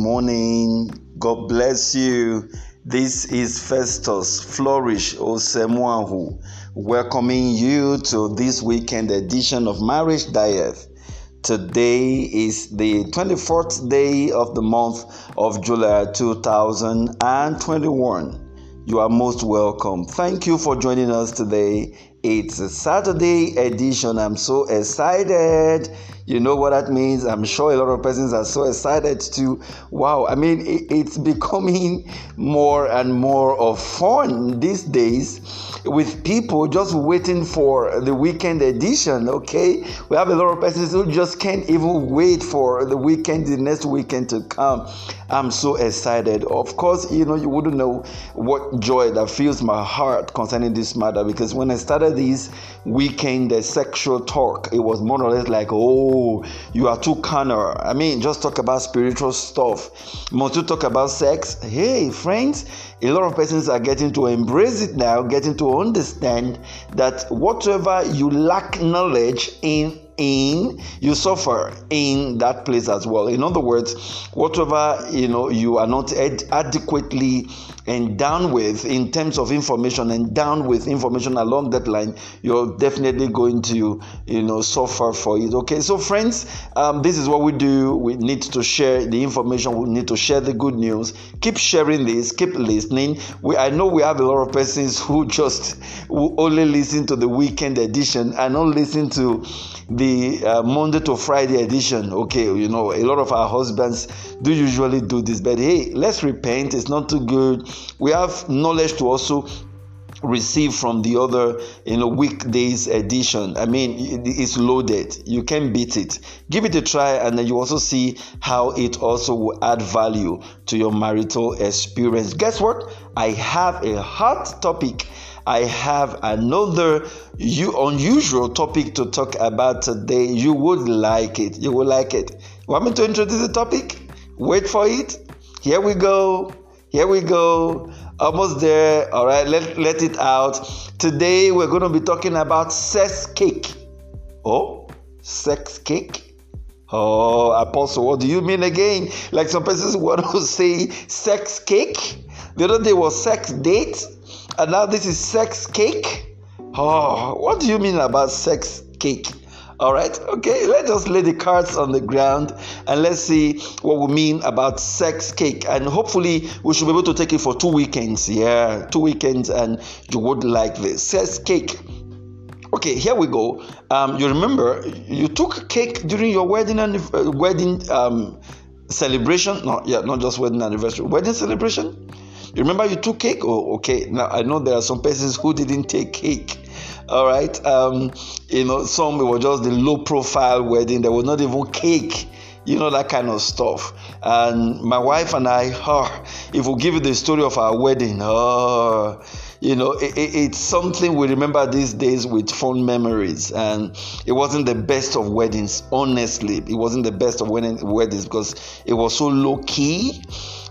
morning. God bless you. This is Festus Flourish Osemuahu welcoming you to this weekend edition of Marriage Diet. Today is the 24th day of the month of July 2021. You are most welcome. Thank you for joining us today. It's a Saturday edition. I'm so excited. You know what that means? I'm sure a lot of persons are so excited to. Wow, I mean, it's becoming more and more of fun these days with people just waiting for the weekend edition. Okay, we have a lot of persons who just can't even wait for the weekend, the next weekend to come. I'm so excited. Of course, you know, you wouldn't know what joy that fills my heart concerning this matter because when I started this weekend, the sexual talk, it was more or less like, oh, you are too carnal. I mean, just talk about spiritual stuff. Must you talk about sex? Hey, friends, a lot of persons are getting to embrace it now, getting to understand that whatever you lack knowledge in in you suffer in that place as well in other words whatever you know you are not adequately and down with in terms of information and down with information along that line you're definitely going to you know suffer for it okay? So friends um, this is what we do. We need to share the information. We need to share the good news. Keep sharing this. Keep listening. We i know we have a lot of persons who just who only listen to the weekend edition and not listen to the uh, monday to friday edition okay? You know a lot of our husbands do usually do this but hey let's repent. It's not too good we have knowledge to also receive from the other you know weekdays edition i mean it's loaded you can beat it give it a try and then you also see how it also will add value to your marital experience guess what i have a hot topic I have another you unusual topic to talk about today. You would like it. You will like it. Want me to introduce the topic? Wait for it. Here we go. Here we go. Almost there. All right, let, let it out. Today we're going to be talking about sex cake. Oh, sex cake? Oh, Apostle, what do you mean again? Like some persons want to say sex cake. The other day was sex date, and now this is sex cake. Oh, what do you mean about sex cake? All right, okay, let us just lay the cards on the ground and let's see what we mean about sex cake. And hopefully, we should be able to take it for two weekends. Yeah, two weekends, and you would like this sex cake. Okay, here we go. Um, you remember you took cake during your wedding and uh, wedding um, celebration? No, yeah, not just wedding anniversary, wedding celebration. You remember you took cake? Oh, okay. Now I know there are some persons who didn't take cake all right um you know some were just the low profile wedding. There was not even cake you know that kind of stuff. And my wife and i oh, if we give you the story of our wedding oh you know it, it, it's something we remember these days with fond memories. And it wasn't the best of weddings honestly. It wasn't the best of weddings because it was so low key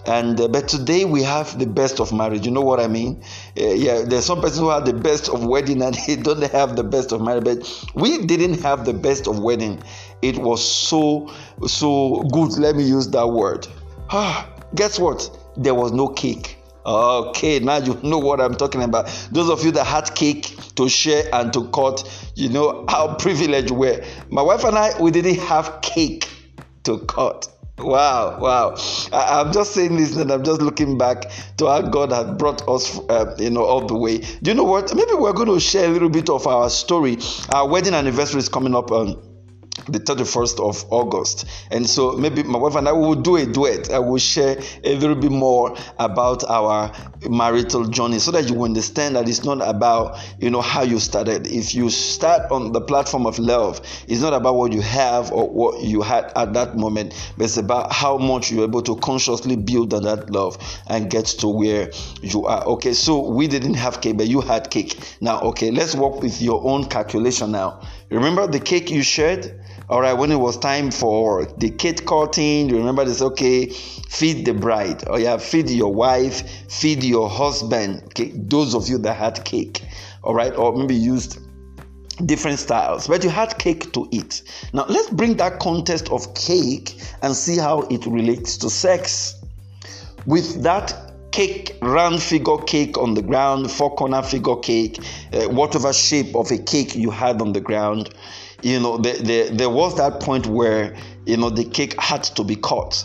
and uh, but today we have the best of marriage. You know what i mean? Uh, yeah there's some person who have the best of wedding and they don't have the best of marriage. But we didn't have the best of wedding. It was so so good. Let me use that word. Ah guess what? There was no cake. Okay, now you know what I'm talking about. Those of you that had cake to share and to cut, you know how privileged we were. My wife and I, we didn't have cake to cut. Wow, wow. I, am just saying this and I'm just looking back to how God had brought us, uh, you know, all the way. Do you know what? Maybe we're going to share a little bit of our story. Our wedding anniversary is coming up on the 31st of August. And so maybe my wife and I will do a duet. I will share a little bit more about our marital journey so that you understand that it's not about, you know, how you started. If you start on the platform of love, it's not about what you have or what you had at that moment, but it's about how much you're able to consciously build on that love and get to where you are. Okay, so we didn't have cake, but you had cake. Now, okay, let's work with your own calculation now. Remember the cake you shared? All right, when it was time for the cake cutting, you remember this, okay, feed the bride. Oh, yeah, feed your wife, feed your husband. Okay, those of you that had cake. All right, or maybe used different styles, but you had cake to eat. Now, let's bring that context of cake and see how it relates to sex. With that cake, round figure cake on the ground, four corner figure cake, uh, whatever shape of a cake you had on the ground, you know, the, the, there was that point where, you know, the cake had to be cut.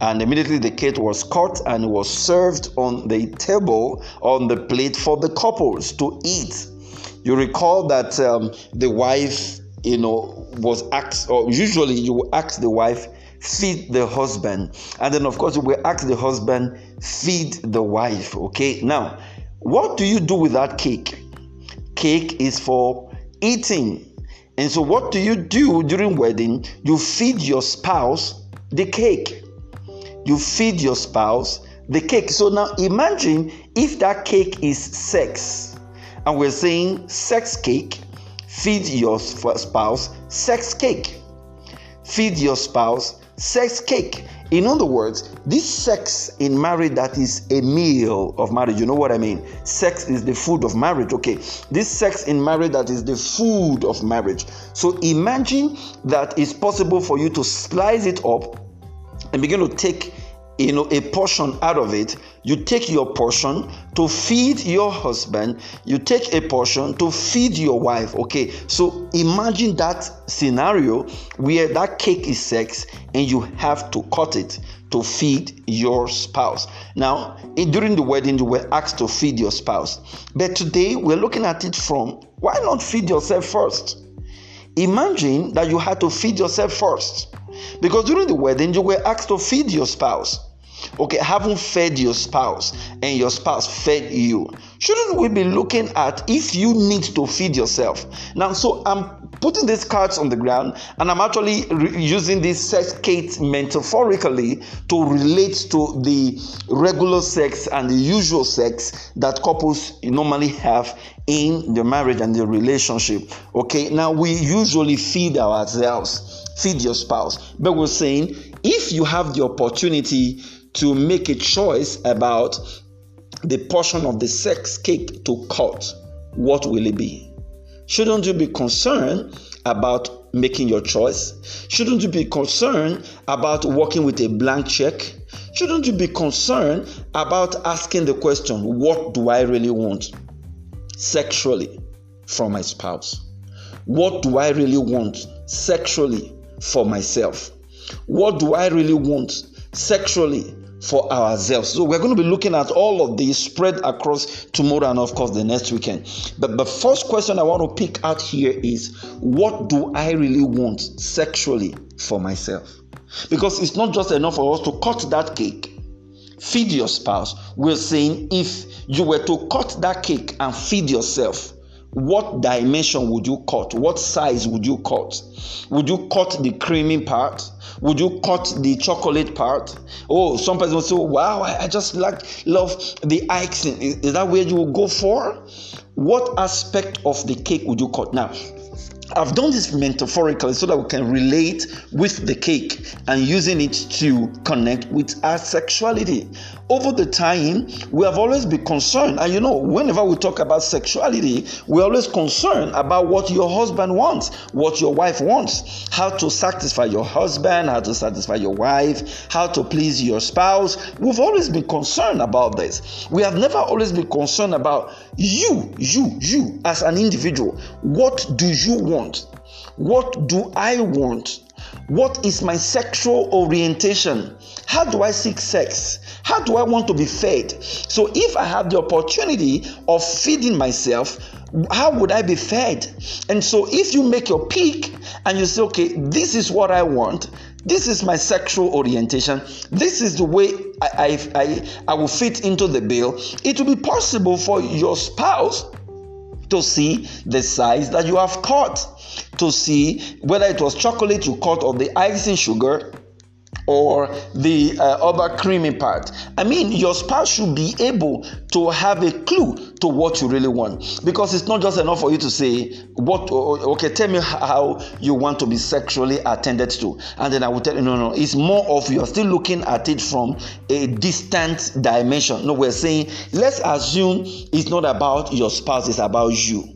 And immediately the cake was cut and was served on the table, on the plate for the couples to eat you recall that um, the wife, you know, was asked, or usually you ask the wife, feed the husband. And then, of course, you will ask the husband, feed the wife. Okay, now, what do you do with that cake? Cake is for eating. And so, what do you do during wedding? You feed your spouse the cake. You feed your spouse the cake. So now imagine if that cake is sex and we're saying sex cake, feed your spouse sex cake. Feed your spouse sex cake. In other words, this sex in marriage that is a meal of marriage, you know what I mean? Sex is the food of marriage, okay? This sex in marriage that is the food of marriage. So imagine that it's possible for you to slice it up and begin to take you know a portion out of it you take your portion to feed your husband. You take a portion to feed your wife. Okay so imagine that scenario where that cake is sex and you have to cut it to feed your spouse. Now during the wedding you were asked to feed your spouse. But today we're looking at it from why not feed yourself first? Imagine that you had to feed yourself first. Because during the wedding, you were asked to feed your spouse. Okay, haven't fed your spouse and your spouse fed you. Shouldn't we be looking at if you need to feed yourself? Now, so I'm putting these cards on the ground and I'm actually re- using this sex Kate metaphorically to relate to the regular sex and the usual sex that couples normally have in the marriage and the relationship. Okay, now we usually feed ourselves, feed your spouse, but we're saying if you have the opportunity to make a choice about the portion of the sex cake to cut, what will it be? Shouldn't you be concerned about making your choice? Shouldn't you be concerned about working with a blank check? Shouldn't you be concerned about asking the question, what do I really want sexually from my spouse? What do I really want sexually for myself? What do I really want sexually for ourselves. So we're going to be looking at all of these spread across tomorrow and of course the next weekend. But the first question I want to pick out here is what do I really want sexually for myself? Because it's not just enough for us to cut that cake, feed your spouse. We're saying if you were to cut that cake and feed yourself, what dimension would you cut? What size would you cut? Would you cut the creamy part? Would you cut the chocolate part? Oh, some person will say, Wow, I, just like love the icing. Is, that where you will go for? What aspect of the cake would you cut? Now, I've done this metaphorically so that we can relate with the cake and using it to connect with our sexuality. Over the time, we have always been concerned, and you know, whenever we talk about sexuality, we're always concerned about what your husband wants, what your wife wants, how to satisfy your husband, how to satisfy your wife, how to please your spouse. We've always been concerned about this. We have never always been concerned about you, you, you as an individual. What do you want? What do I want? What is my sexual orientation? How do I seek sex? How do I want to be fed? So, if I have the opportunity of feeding myself, how would I be fed? And so, if you make your pick and you say, okay, this is what I want, this is my sexual orientation, this is the way I, I, I, I will fit into the bill, it will be possible for your spouse to see the size that you have cut, to see whether it was chocolate you cut or the icing sugar or the uh, other creamy part. I mean, your spouse should be able to have a clue to what you really want because it's not just enough for you to say, What, okay, tell me how you want to be sexually attended to, and then I will tell you, No, no, it's more of you're still looking at it from a distant dimension. No, we're saying, let's assume it's not about your spouse, it's about you.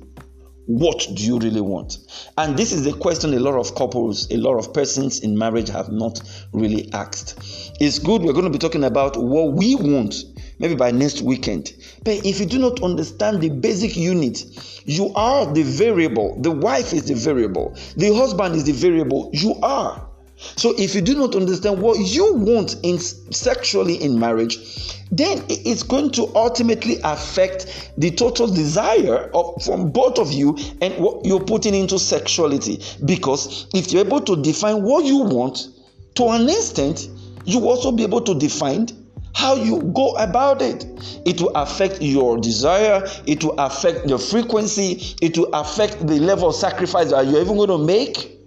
What do you really want? And this is the question a lot of couples, a lot of persons in marriage have not really asked. It's good we're going to be talking about what we want maybe by next weekend. But if you do not understand the basic unit, you are the variable. The wife is the variable, the husband is the variable. You are. So if you do not understand what you want in sexually in marriage, then it's going to ultimately affect the total desire of, from both of you and what you're putting into sexuality. Because if you're able to define what you want, to an extent, you also be able to define how you go about it. It will affect your desire, it will affect your frequency, it will affect the level of sacrifice that you're even going to make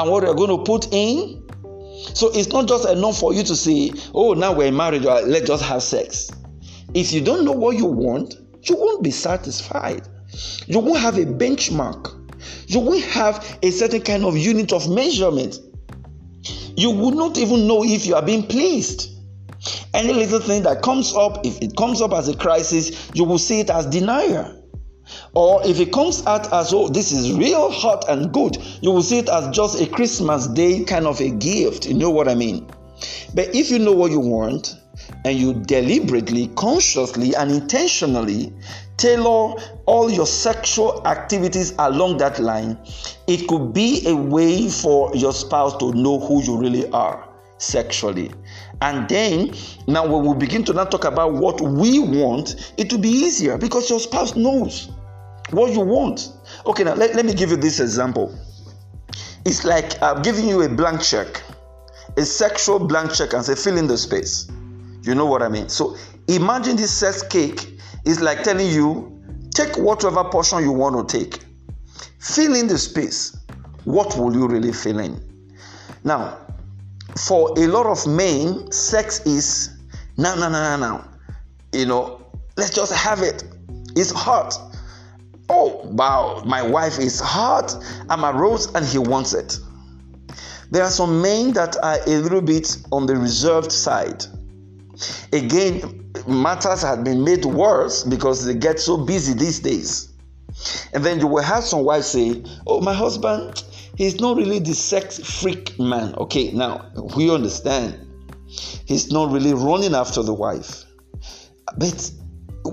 and what you're going to put in. So it's not just enough for you to say, oh, now we're married, uh, let's just have sex. If you don't know what you want, you won't be satisfied. You won't have a benchmark. You won't have a certain kind of unit of measurement. You would not even know if you are being pleased. Any little thing that comes up, if it comes up as a crisis, you will see it as denial. Or if it comes out as, oh, this is real hot and good, you will see it as just a Christmas day kind of a gift. You know what I mean? But if you know what you want and you deliberately, consciously, and intentionally tailor all your sexual activities along that line, it could be a way for your spouse to know who you really are sexually. And then, now when we begin to now talk about what we want, it will be easier because your spouse knows what you want. Okay, now let, let me give you this example. It's like I'm giving you a blank check, a sexual blank check, and say, fill in the space. You know what I mean? So imagine this sex cake is like telling you, take whatever portion you want to take, fill in the space. What will you really fill in? Now, for a lot of men, sex is no, no, no, no, no. You know, let's just have it. It's hot. Oh, wow, my wife is hot. I'm a rose and he wants it. There are some men that are a little bit on the reserved side. Again, matters have been made worse because they get so busy these days. And then you will have some wives say, Oh, my husband, he's not really the sex freak man. Okay, now we understand. He's not really running after the wife. But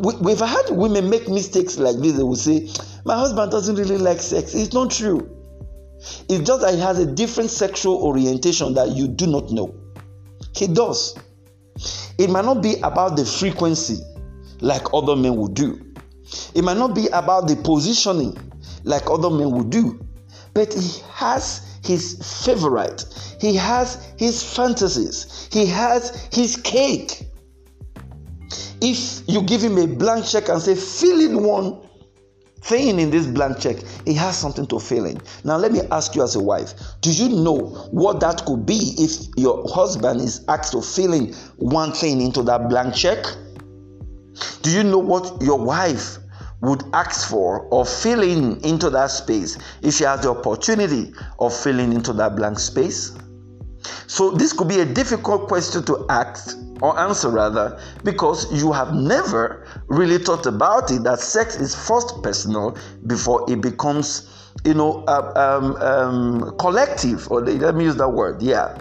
we, have had women make mistakes like this. They will say, My husband doesn't really like sex. It's not true. It's just that he has a different sexual orientation that you do not know. He does. It might not be about the frequency like other men would do. It might not be about the positioning like other men would do. But he has his favorite. He has his fantasies. He has his cake. If you give him a blank check and say, fill in one thing in this blank check, he has something to fill in. Now, let me ask you as a wife do you know what that could be if your husband is asked to fill in one thing into that blank check? Do you know what your wife would ask for or filling into that space if she has the opportunity of filling into that blank space? So, this could be a difficult question to ask or answer rather, because you have never really thought about it that sex is first personal before it becomes, you know, uh, um, um, collective. Or let me use that word. Yeah,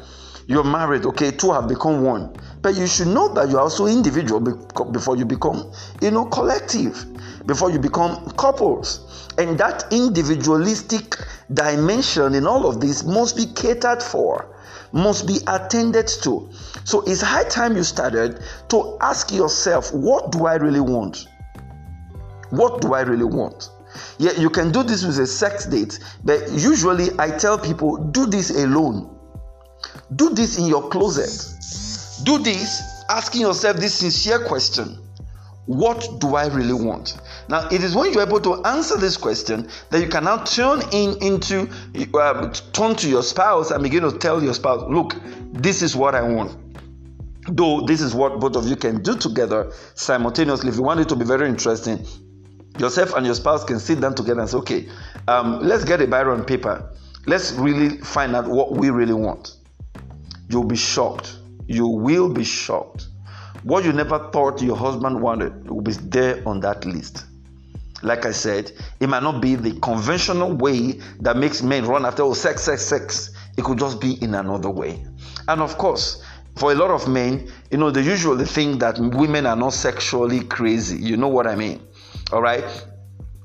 you're married. Okay, two have become one, but you should know that you're also individual before you become, you know, collective. Before you become couples, and that individualistic dimension in all of this must be catered for must be attended to. So it's high time you started to ask yourself, what do I really want? What do I really want? Yeah, you can do this with a sex date, but usually I tell people do this alone. Do this in your closet. Do this asking yourself this sincere question What do I really want? Now, it is when you're able to answer this question that you can now turn in into uh, turn to your spouse and begin to tell your spouse, "Look, this is what I want." Though this is what both of you can do together simultaneously. If you want it to be very interesting, yourself and your spouse can sit down together and say, "Okay, um, let's get a and paper. Let's really find out what we really want." You'll be shocked. You will be shocked. What you never thought your husband wanted will be there on that list. like I said, it might not be the conventional way that makes men run after oh, sex, sex, sex. It could just be in another way. And of course, for a lot of men, you know, they usually think that women are not sexually crazy. You know what I mean? All right.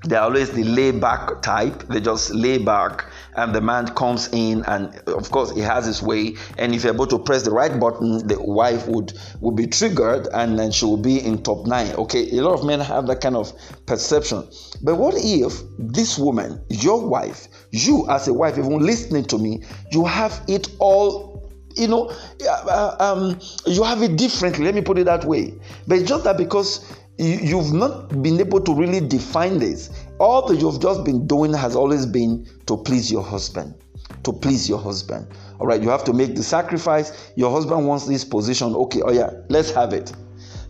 They're always the lay back type. They just lay back, and the man comes in, and of course, he has his way. And if you're able to press the right button, the wife would would be triggered, and then she will be in top nine. Okay, a lot of men have that kind of perception. But what if this woman, your wife, you as a wife, even listening to me, you have it all you know, uh, um, you have it differently. Let me put it that way. But just that because you, have not been able to really define this. All that you've just been doing has always been to please your husband. To please your husband. All right, you have to make the sacrifice. Your husband wants this position. Okay, oh yeah, let's have it.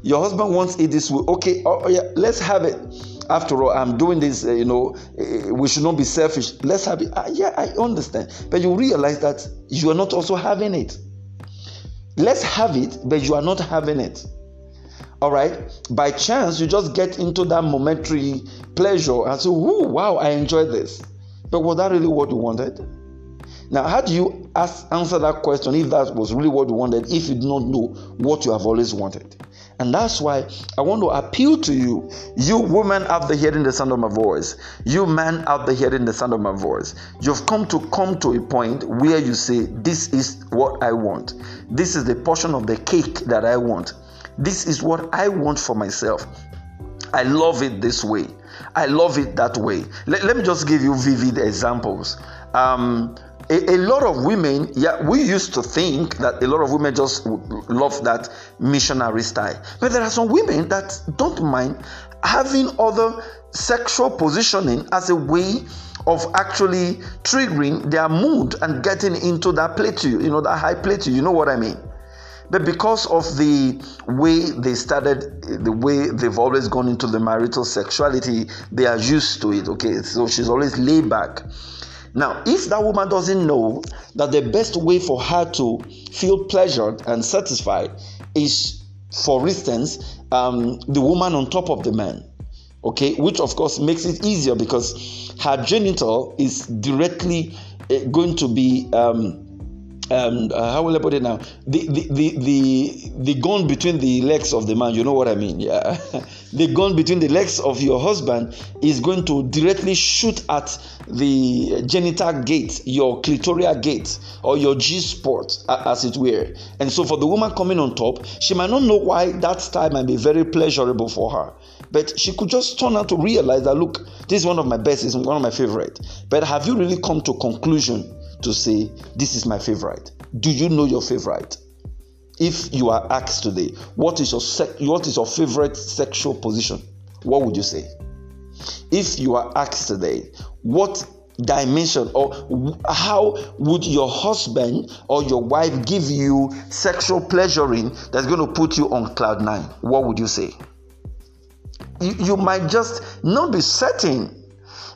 Your husband wants it this way. Okay, oh, oh yeah, let's have it. After all, I'm doing this, uh, you know, uh, we should not be selfish. Let's have it. Uh, yeah, I understand. But you realize that you are not also having it. Let's have it, but you are not having it all right by chance you just get into that momentary pleasure and say oh wow i enjoyed this but was that really what you wanted now how do you ask, answer that question if that was really what you wanted if you do not know what you have always wanted and that's why I want to appeal to you, you woman out there hearing the sound of my voice, you man out there hearing the sound of my voice. You've come to come to a point where you say, This is what I want. This is the portion of the cake that I want. This is what I want for myself. I love it this way. I love it that way. Let, let me just give you vivid examples. Um, a, a, lot of women, yeah, we used to think that a lot of women just love that missionary style. But there are some women that don't mind having other sexual positioning as a way of actually triggering their mood and getting into that play you, you know, that high plateau. you know what I mean? But because of the way they started, the way they've always gone into the marital sexuality, they are used to it. Okay, so she's always laid back. Now, if that woman doesn't know that the best way for her to feel pleasured and satisfied is, for instance, um, the woman on top of the man, okay, which of course makes it easier because her genital is directly uh, going to be. Um, um, uh, how will I put it now? The, the the the the gun between the legs of the man. You know what I mean? Yeah, the gun between the legs of your husband is going to directly shoot at the genital gate, your clitoral gate, or your G spot, as it were. And so, for the woman coming on top, she might not know why that style might be very pleasurable for her. But she could just turn out to realize that look, this is one of my best, is one of my favorite. But have you really come to conclusion to say, This is my favorite? Do you know your favorite? If you are asked today, what is your sec- what is your favorite sexual position? What would you say? If you are asked today, what dimension or how would your husband or your wife give you sexual pleasuring that's going to put you on cloud nine? What would you say? You, you might just not be certain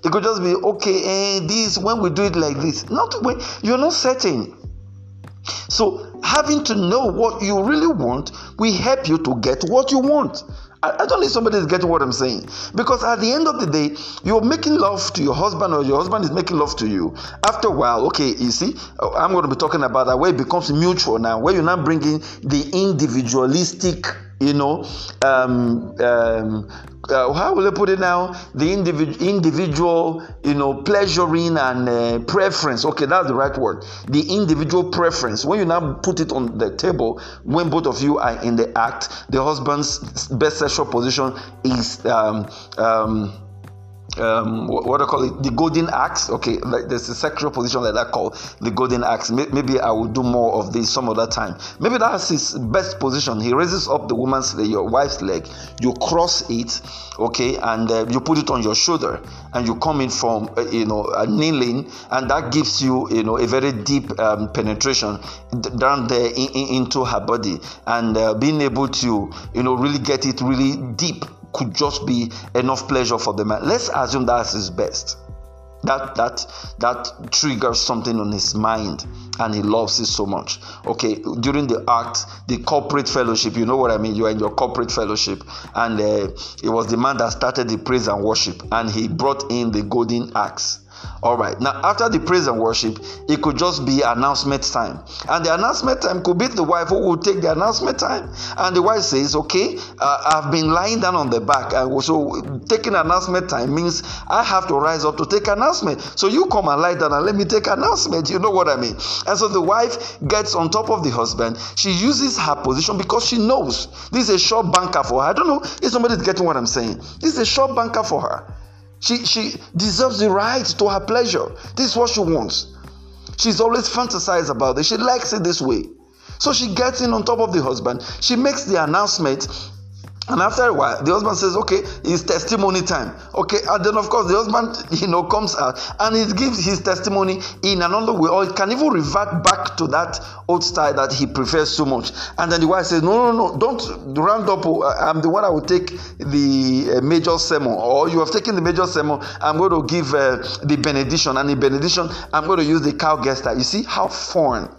it could just be okay, and eh, this when we do it like this. Not when you're not certain. So having to know what you really want will help you to get what you want. I, don't think somebody is getting what I'm saying. Because at the end of the day, you're making love to your husband or your husband is making love to you. After a while, okay, you see, I'm going to be talking about that where it becomes mutual now, where you're not bringing the individualistic you know um, um, uh, how will I put it now? The individual, individual, you know, pleasuring and uh, preference. Okay, that's the right word. The individual preference. When you now put it on the table, when both of you are in the act, the husband's best sexual position is um, um, what, what I call it, the golden axe. Okay, like there's a sexual position like that called the golden axe. Maybe I will do more of this some other time. Maybe that's his best position. He raises up the woman's leg, your wife's leg. You cross it, okay, and uh, you put it on your shoulder, and you come in from uh, you know kneeling, and that gives you you know a very deep um, penetration down there in, in, into her body, and uh, being able to you know really get it really deep could just be enough pleasure for the man. Let's assume that's his best. That that that triggers something on his mind and he loves it so much. Okay, during the act, the corporate fellowship, you know what I mean? You are in your corporate fellowship, and uh, it was the man that started the praise and worship, and he brought in the golden axe all right. Now, after the praise and worship, it could just be announcement time. And the announcement time could be the wife who will take the announcement time. And the wife says, Okay, uh, I've been lying down on the back. And so, taking announcement time means I have to rise up to take announcement. So, you come and lie down and let me take announcement. You know what I mean? And so, the wife gets on top of the husband. She uses her position because she knows this is a short banker for her. I don't know if somebody's getting what I'm saying. This is a short banker for her. She, she deserves the right to her pleasure. This is what she wants. She's always fantasized about it. She likes it this way. So she gets in on top of the husband. She makes the announcement and after a while, the husband says, Okay, it's testimony time. Okay, and then of course the husband, you know, comes out and he gives his testimony in another way, or it can even revert back to that old style that he prefers so much. And then the wife says, No, no, no, don't round up. Oh, I'm the one I will take the uh, major sermon, or you have taken the major sermon. I'm going to give uh, the benediction, and the benediction, I'm going to use the cow guest. You see how foreign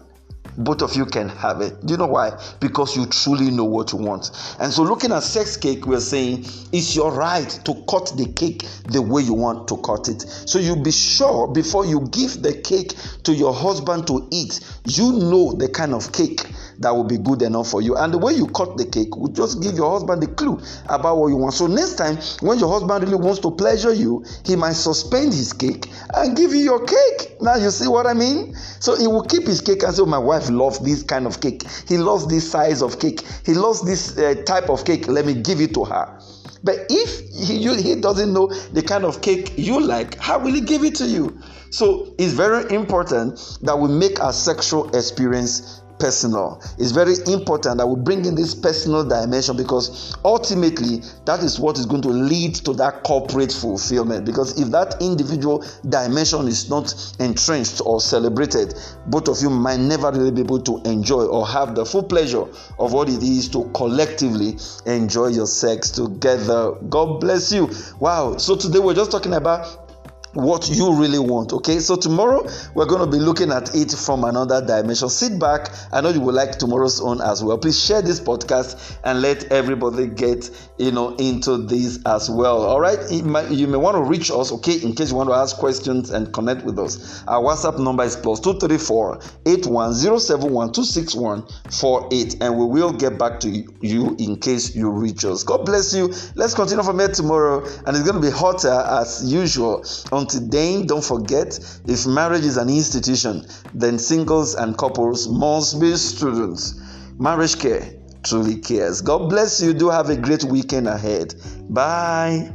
both of you can have it. Do you know why? Because you truly know what you want. And so, looking at sex cake, we're saying it's your right to cut the cake the way you want to cut it. So, you be sure before you give the cake to your husband to eat, you know the kind of cake that will be good enough for you. And the way you cut the cake will just give your husband the clue about what you want. So next time, when your husband really wants to pleasure you, he might suspend his cake and give you your cake. Now you see what I mean? So he will keep his cake and say, oh, My wife loves this kind of cake. He loves this size of cake. He loves this uh, type of cake. Let me give it to her. But if he, he doesn't know the kind of cake you like, how will he give it to you? So it's very important that we make our sexual experience personal. It's very important that we bring in this personal dimension because ultimately that is what is going to lead to that corporate fulfillment. Because if that individual dimension is not entrenched or celebrated, both of you might never really be able to enjoy or have the full pleasure of what it is to collectively enjoy your sex together. God bless you. Wow. So today we're just talking about what you really want. Okay, so tomorrow we're going to be looking at it from another dimension. Sit back. I know you will like tomorrow's own as well. Please share this podcast and let everybody get you know into this as well. All right, might, you may want to reach us. Okay, in case you want to ask questions and connect with us. Our WhatsApp number is plus two three four eight one zero seven one two six one four eight, and we will get back to you in case you reach us. God bless you. Let's continue from here tomorrow, and it's going to be hotter as usual on until don't forget if marriage is an institution, then singles and couples must be students. Marriage care truly cares. God bless you. Do have a great weekend ahead. Bye.